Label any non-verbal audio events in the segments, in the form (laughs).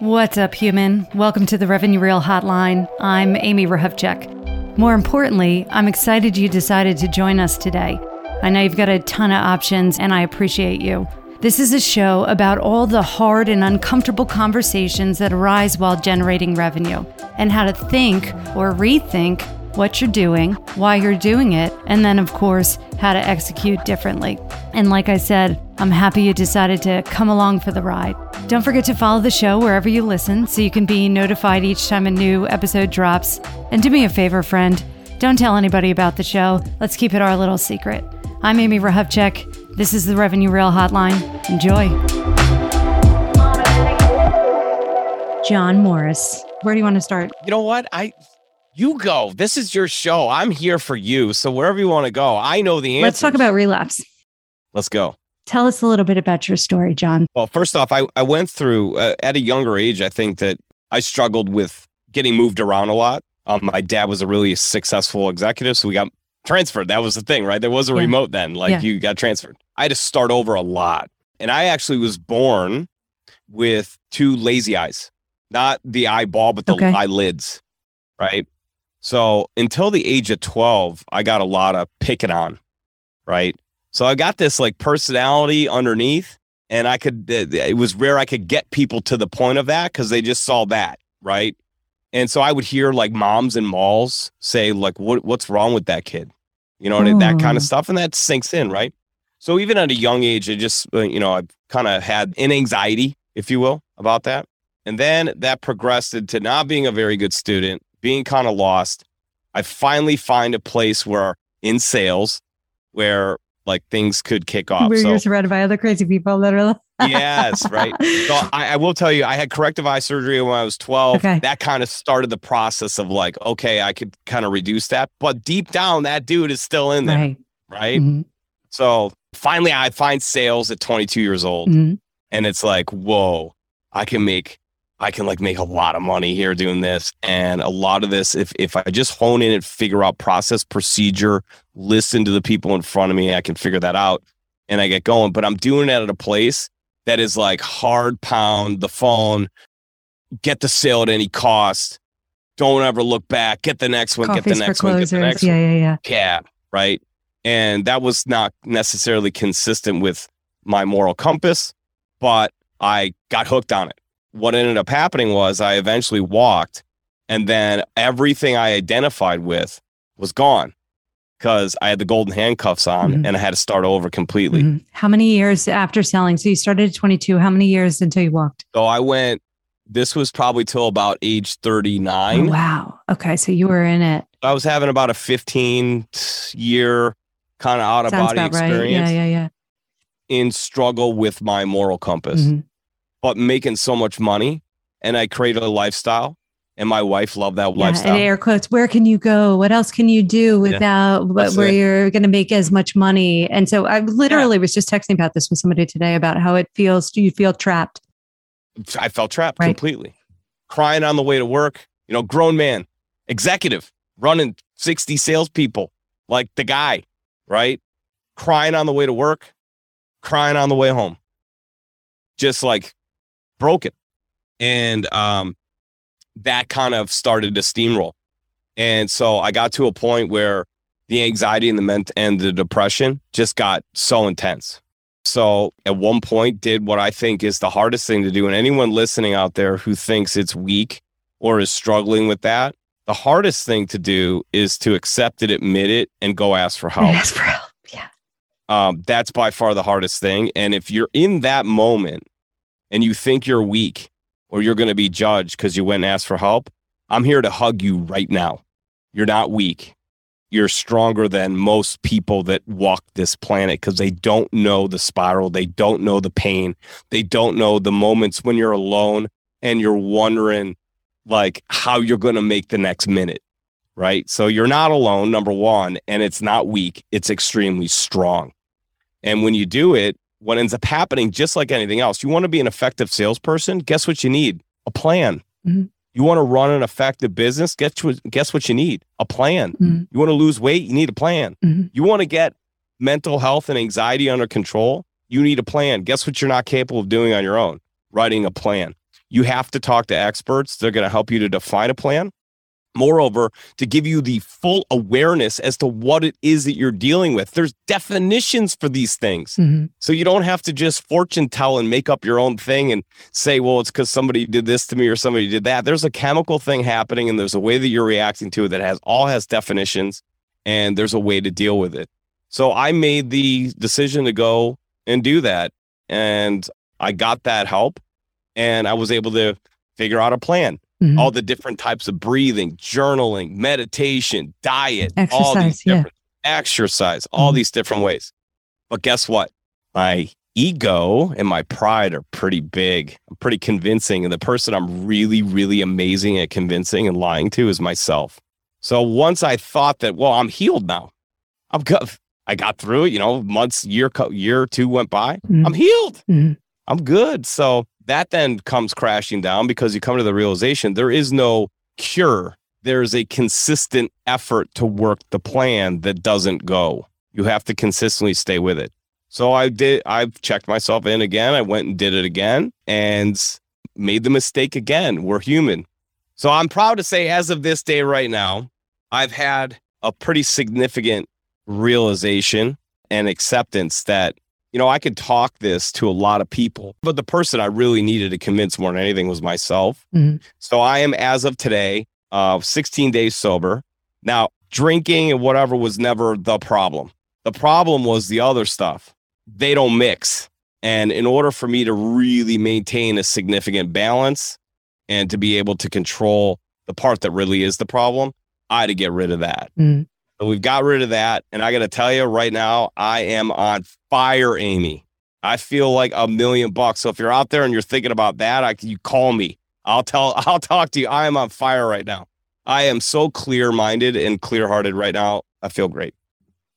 What's up, human? Welcome to the Revenue Reel Hotline. I'm Amy Rehovchek. More importantly, I'm excited you decided to join us today. I know you've got a ton of options, and I appreciate you. This is a show about all the hard and uncomfortable conversations that arise while generating revenue, and how to think or rethink what you're doing, why you're doing it, and then, of course, how to execute differently. And like I said, I'm happy you decided to come along for the ride. Don't forget to follow the show wherever you listen so you can be notified each time a new episode drops. And do me a favor, friend, don't tell anybody about the show. Let's keep it our little secret. I'm Amy Rehovchek. This is the Revenue Reel Hotline. Enjoy. John Morris, where do you want to start? You know what? I you go. This is your show. I'm here for you. So wherever you want to go, I know the answer. Let's talk about relapse. Let's go. Tell us a little bit about your story, John. Well, first off, I, I went through uh, at a younger age, I think that I struggled with getting moved around a lot. Um, my dad was a really successful executive, so we got transferred. That was the thing, right? There was a Yeah. remote then, like Yeah. you got transferred. I had to start over a lot. And I actually was born with two lazy eyes, not the eyeball, but the Okay. eyelids, right? So until the age of 12, I got a lot of picking on, right? So I got this like personality underneath, and I could, it it was rare I could get people to the point of that because they just saw that, right? And so I would hear like moms and malls say, like, what, what's wrong with that kid? You know, and that kind of hmm. stuff. And that sinks in, right? So even at a young age, I just, uh, you know, I've kind of had an anxiety, if you will, about that. And then that progressed into not being a very good student, being kind of lost. I finally find a place where in sales where like things could kick off. So you're surrounded by other crazy people are. (laughs) yes, right. So I, I will tell you, I had corrective eye surgery when I was 12. Okay. That kind of started the process of like, okay, I could kind of reduce that. But deep down, that dude is still in there. right. Right. Mhm. So finally, I find sales at 22 years old. Mhm. And it's like, whoa, I can make. I can like make a lot of money here doing this. And a lot of this, if if I just hone in and figure out process, procedure, listen to the people in front of me, I can figure that out and I get going. But I'm doing it at a place that is like hard pound the phone, get the sale at any cost. Don't ever look back. Get the next one. get the next one. Get the next yeah, one. yeah, yeah. Yeah. Right. And that was not necessarily consistent with my moral compass, but I got hooked on it. What ended up happening was I eventually walked, and then everything I identified with was gone because I had the golden handcuffs on Mhm. and I had to start over completely. Mhm. How many years after selling? So you started at 22. How many years until you walked? So I went, this was probably till about age Oh, 39. wow. Okay. So you were in it. I was having about a 15 year kind of out of Sounds body about right. experience Yeah, yeah, yeah. in struggle with my moral compass, Mhm. But making so much money. And I created a lifestyle, and my wife loved that Yeah, lifestyle. and air quotes. Where can you go? What else can you do without what, where it. you're going to make as much money? And so I literally was just texting about this with somebody today about how it feels. Do you feel trapped. I felt trapped Right. completely, crying on the way to work. You know, grown man, executive, running 60 salespeople, like the guy, right? Crying on the way to work, crying on the way home, just like broken. And um, that kind of started to steamroll. And so I got to a point where the anxiety and the ment- and the depression just got so intense. So at one point did what I think is the hardest thing to do. And anyone listening out there who thinks it's weak or is struggling with that, the hardest thing to do is to accept it, admit it, and go ask for help. Ask for help. Yeah. Um, that's by far the hardest thing. And if you're in that moment and you think you're weak or you're going to be judged because you went and asked for help, I'm here to hug you right now. You're not weak. You're stronger than most people that walk this planet because they don't know the spiral. They don't know the pain. They don't know the moments when you're alone and you're wondering like how you're going to make the next minute. Right. So you're not alone, number one, and it's not weak. It's extremely strong. And when you do it, what ends up happening, just like anything else, you want to be an effective salesperson. Guess what you need? A plan. Mhm. You want to run an effective business? Guess what, guess what you need? A plan. Mhm. You want to lose weight? You need a plan. Mhm. You want to get mental health and anxiety under control? You need a plan. Guess what you're not capable of doing on your own? Writing a plan. you have to talk to experts. They're going to help you to define a plan. Moreover, to give you the full awareness as to what it is that you're dealing with. There's definitions for these things. Mm-hmm. So you don't have to just fortune tell and make up your own thing and say, well, it's because somebody did this to me or somebody did that. There's a chemical thing happening and there's a way that you're reacting to it that has all has definitions and there's a way to deal with it. So I made the decision to go and do that. And I got that help and I was able to figure out a plan. Mm-hmm. All the different types of breathing, journaling, meditation, diet, exercise, all these different yeah. exercise, all mm-hmm. these different ways. But guess what? My ego and my pride are pretty big. I'm pretty convincing. And the person I'm really, really amazing at convincing and lying to is myself. So once I thought that, well, I'm healed now. I'm good. I got through it, you know, months, year, year or two went by. Mm-hmm. I'm healed. Mm-hmm. I'm good. So that then comes crashing down because you come to the realization there is no cure. There's a consistent effort to work the plan that doesn't go. You have to consistently stay with it. So I did, I've checked myself in again. I went and did it again and made the mistake again. We're human. So I'm proud to say, as of this day right now, I've had a pretty significant realization and acceptance that you know, I could talk this to a lot of people, but the person I really needed to convince more than anything was myself. Mm-hmm. So I am, as of today, uh, 16 days sober. Now, drinking and whatever was never the problem. The problem was the other stuff. They don't mix. And in order for me to really maintain a significant balance and to be able to control the part that really is the problem, I had to get rid of that. So we've got rid of that. And I got to tell you right now, I am on fire, Amy. I feel like a million bucks. So if you're out there and you're thinking about that, I you call me. I'll tell (laughs) I'll talk to you. I am on fire right now. I am so clear-minded and clear-hearted right now. I feel great.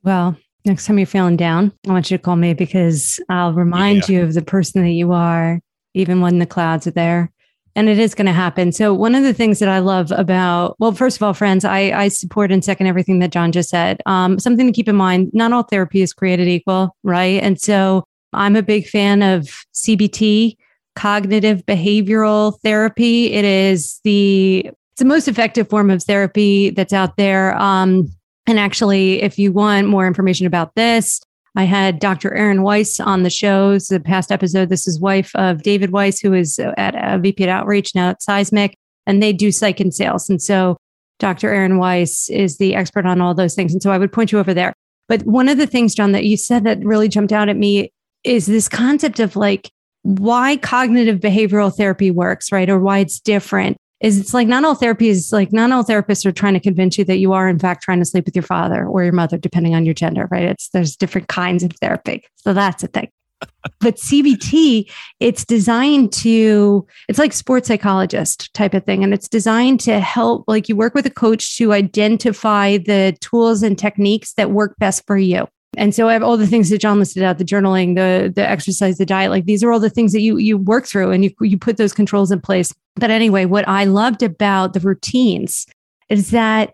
Well, next time you're feeling down, I want you to call me because I'll remind yeah. you of the person that you are, even when the clouds are there and it is going to happen. So one of the things that I love about, well, first of all, friends, I, I support and second everything that John just said. Um, something to keep in mind: not all therapy is created equal, right? And so I'm a big fan of CBT, cognitive behavioral therapy. It is the it's the most effective form of therapy that's out there. Um, and actually, if you want more information about this, I had Dr. Erin Weiss on the show. The past episode. This is wife of David Weiss, who is at uh, a VP at Outreach now at Seismic, and they do psych and sales. And so Dr. Erin Weiss is the expert on all those things. And so I would point you over there. But one of the things, John, that you said that really jumped out at me is this concept of like why cognitive behavioral therapy works, right? Or why it's different is it's like not all therapy is like not all therapists are trying to convince you that you are in fact trying to sleep with your father or your mother, depending on your gender, right? It's there's different kinds of therapy. So that's a thing. (laughs) but CBT, it's designed to, it's like sports psychologist type of thing. And it's designed to help, like you work with a coach to identify the tools and techniques that work best for you. And so I have all the things that John listed out, the journaling, the the exercise, the diet, like these are all the things that you you work through and you you put those controls in place. But anyway, what I loved about the routines is that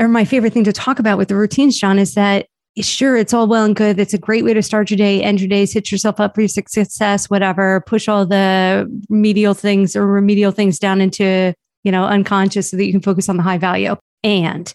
or my favorite thing to talk about with the routines, John, is that sure, it's all well and good. It's a great way to start your day, end your days, hit yourself up for your success, whatever, push all the medial things or remedial things down into, you know, unconscious so that you can focus on the high value. And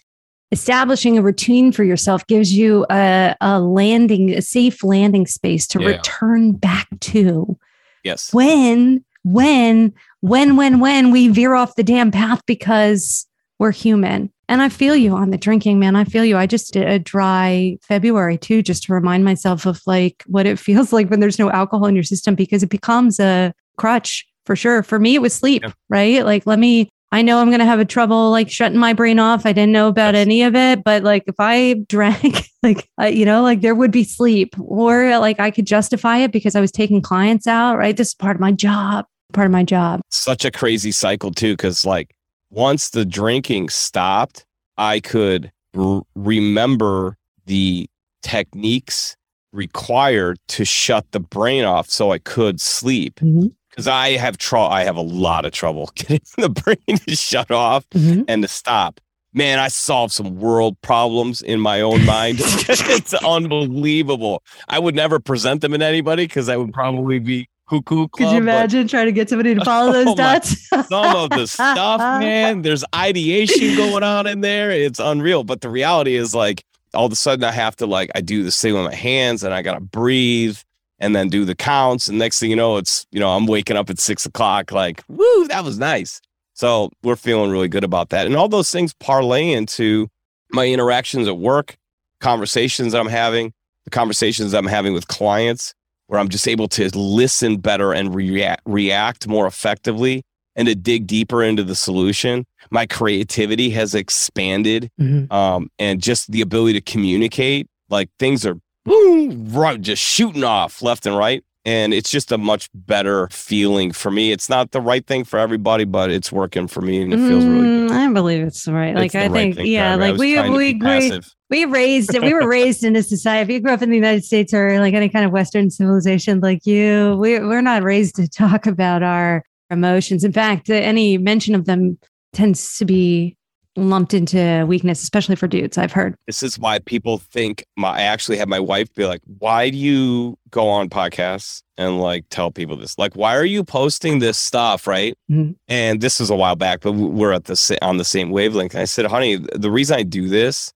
establishing a routine for yourself gives you a, a landing, a safe landing space to yeah. return back to. Yes. When, when, when, when, when we veer off the damn path because we're human. And I feel you on the drinking, man. I feel you. I just did a dry February too, just to remind myself of like what it (laughs) feels like when there's no alcohol in your system because it becomes a crutch for sure. For me, it was sleep, yeah. right? Like, let me I know I'm going to have a trouble like shutting my brain off. I didn't know about any of it, but like if I (laughs) drank, like, uh, you know, like there would be sleep or like I could justify it because I was taking clients out, right? This is part of my job, part of my job. Such a crazy cycle too. Cause like once the drinking stopped, I could r- remember the techniques required to shut the brain off so I could sleep. Mm-hmm because I have trouble. I have a lot of trouble (laughs) getting the brain to shut off mm-hmm. and to stop. man, I solved some world problems in my own mind. (laughs) (laughs) it's unbelievable. I would never present them in anybody because I would probably be cuckoo. Club, Could you imagine trying to get somebody to follow those Oh my- dots? some of the stuff, man. There's ideation going on in there. It's unreal. But the reality is like all of a sudden I have to like I do this thing with my hands and I gotta breathe and then do the counts. And next thing you know, it's you know, I'm waking up at six o'clock, like, woo, that was nice. So we're feeling really good about that. And all those things parlay into my interactions at work, conversations I'm having, the conversations I'm having with clients, where I'm just able to listen better and react react more effectively and to dig deeper into the solution. My creativity has expanded Mhm. um, and just the ability to communicate. Like things are boom, right, just shooting off left and right. And it's just a much better feeling for me. It's not the right thing for everybody, but it's working for me and it feels really good. Mm, I believe it's right. Like It's I right think, yeah, like we we we we raised we were raised in a society. If you grew up in the United States or like any kind of Western civilization like you, we we're not raised to talk about our emotions. In fact, any mention of them tends to be lumped into weakness, especially for dudes. I've heard. this is why people think my I actually had my wife be like, why do you go on podcasts and like tell people this? Like, why are you posting this stuff? Right. Mhm. And this was a while back, but we're at the on the same wavelength. And I said, honey, the reason I do this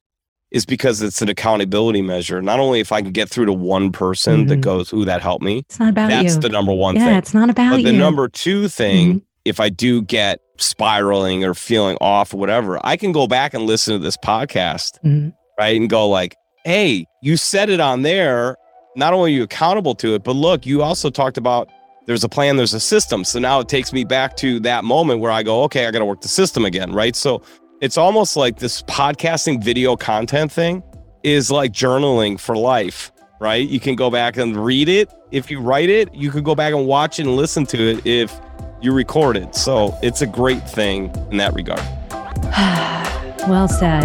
is because it's an accountability measure. Not only if I can get through to one person that Mhm. goes, ooh, that helped me. It's not about That's you. the number one yeah, thing. it's not about But the number two thing, Mhm. if I do get spiraling or feeling off or whatever, I can go back and listen to this podcast Mhm. right? And go like, hey, you said it on there. Not only are you accountable to it, but look, you also talked about there's a plan, there's a system. So now it takes me back to that moment where I go, okay, I got to work the system again, right? So it's almost like this podcasting video content thing is like journaling for life, right? You can go back and read it. If you write it, you could go back and watch it and listen to it if you record it. So it's a great thing in that regard. (sighs) well said.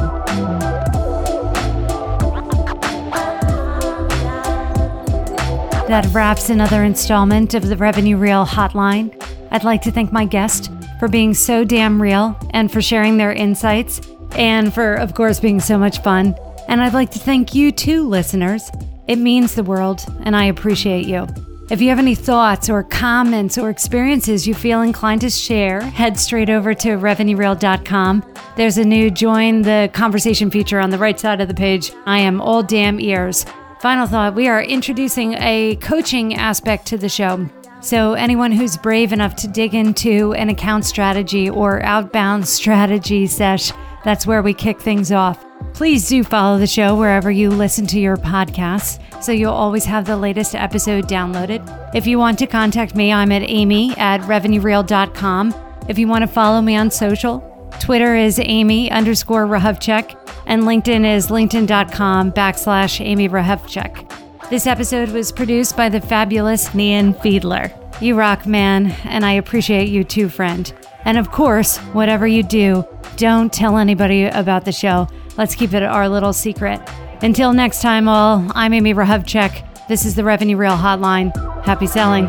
That wraps another installment of the Revenue Reel Hotline. I'd like to thank my guest for being so damn real and for sharing their insights and for, of course, being so much fun. And I'd like to thank you too, listeners. It means the world, and I appreciate you. If you have any thoughts or comments or experiences you feel inclined to share, head straight over to revenuereel.com. There's a new join the conversation feature on the right side of the page. I am all damn ears. Final thought we are introducing a coaching aspect to the show. So, anyone who's brave enough to dig into an account strategy or outbound (laughs) strategy sesh, that's where we kick things off. Please do follow the show wherever you listen to your podcasts so you'll always have the latest episode downloaded. If you want to contact me, I'm at amy at revenuereel.com. If you want to follow me on social, Twitter is amy underscore Rahovchek, and LinkedIn is linkedin.com backslash amy Rahovchek. This episode was produced by the fabulous Nian Fiedler. You rock, man, and I appreciate you too, friend. And of course, whatever you do, don't tell anybody about the show. Let's keep it our little secret. Until next time, all, I'm Amy Rahovchek. This is the Revenue Reel Hotline. Happy selling.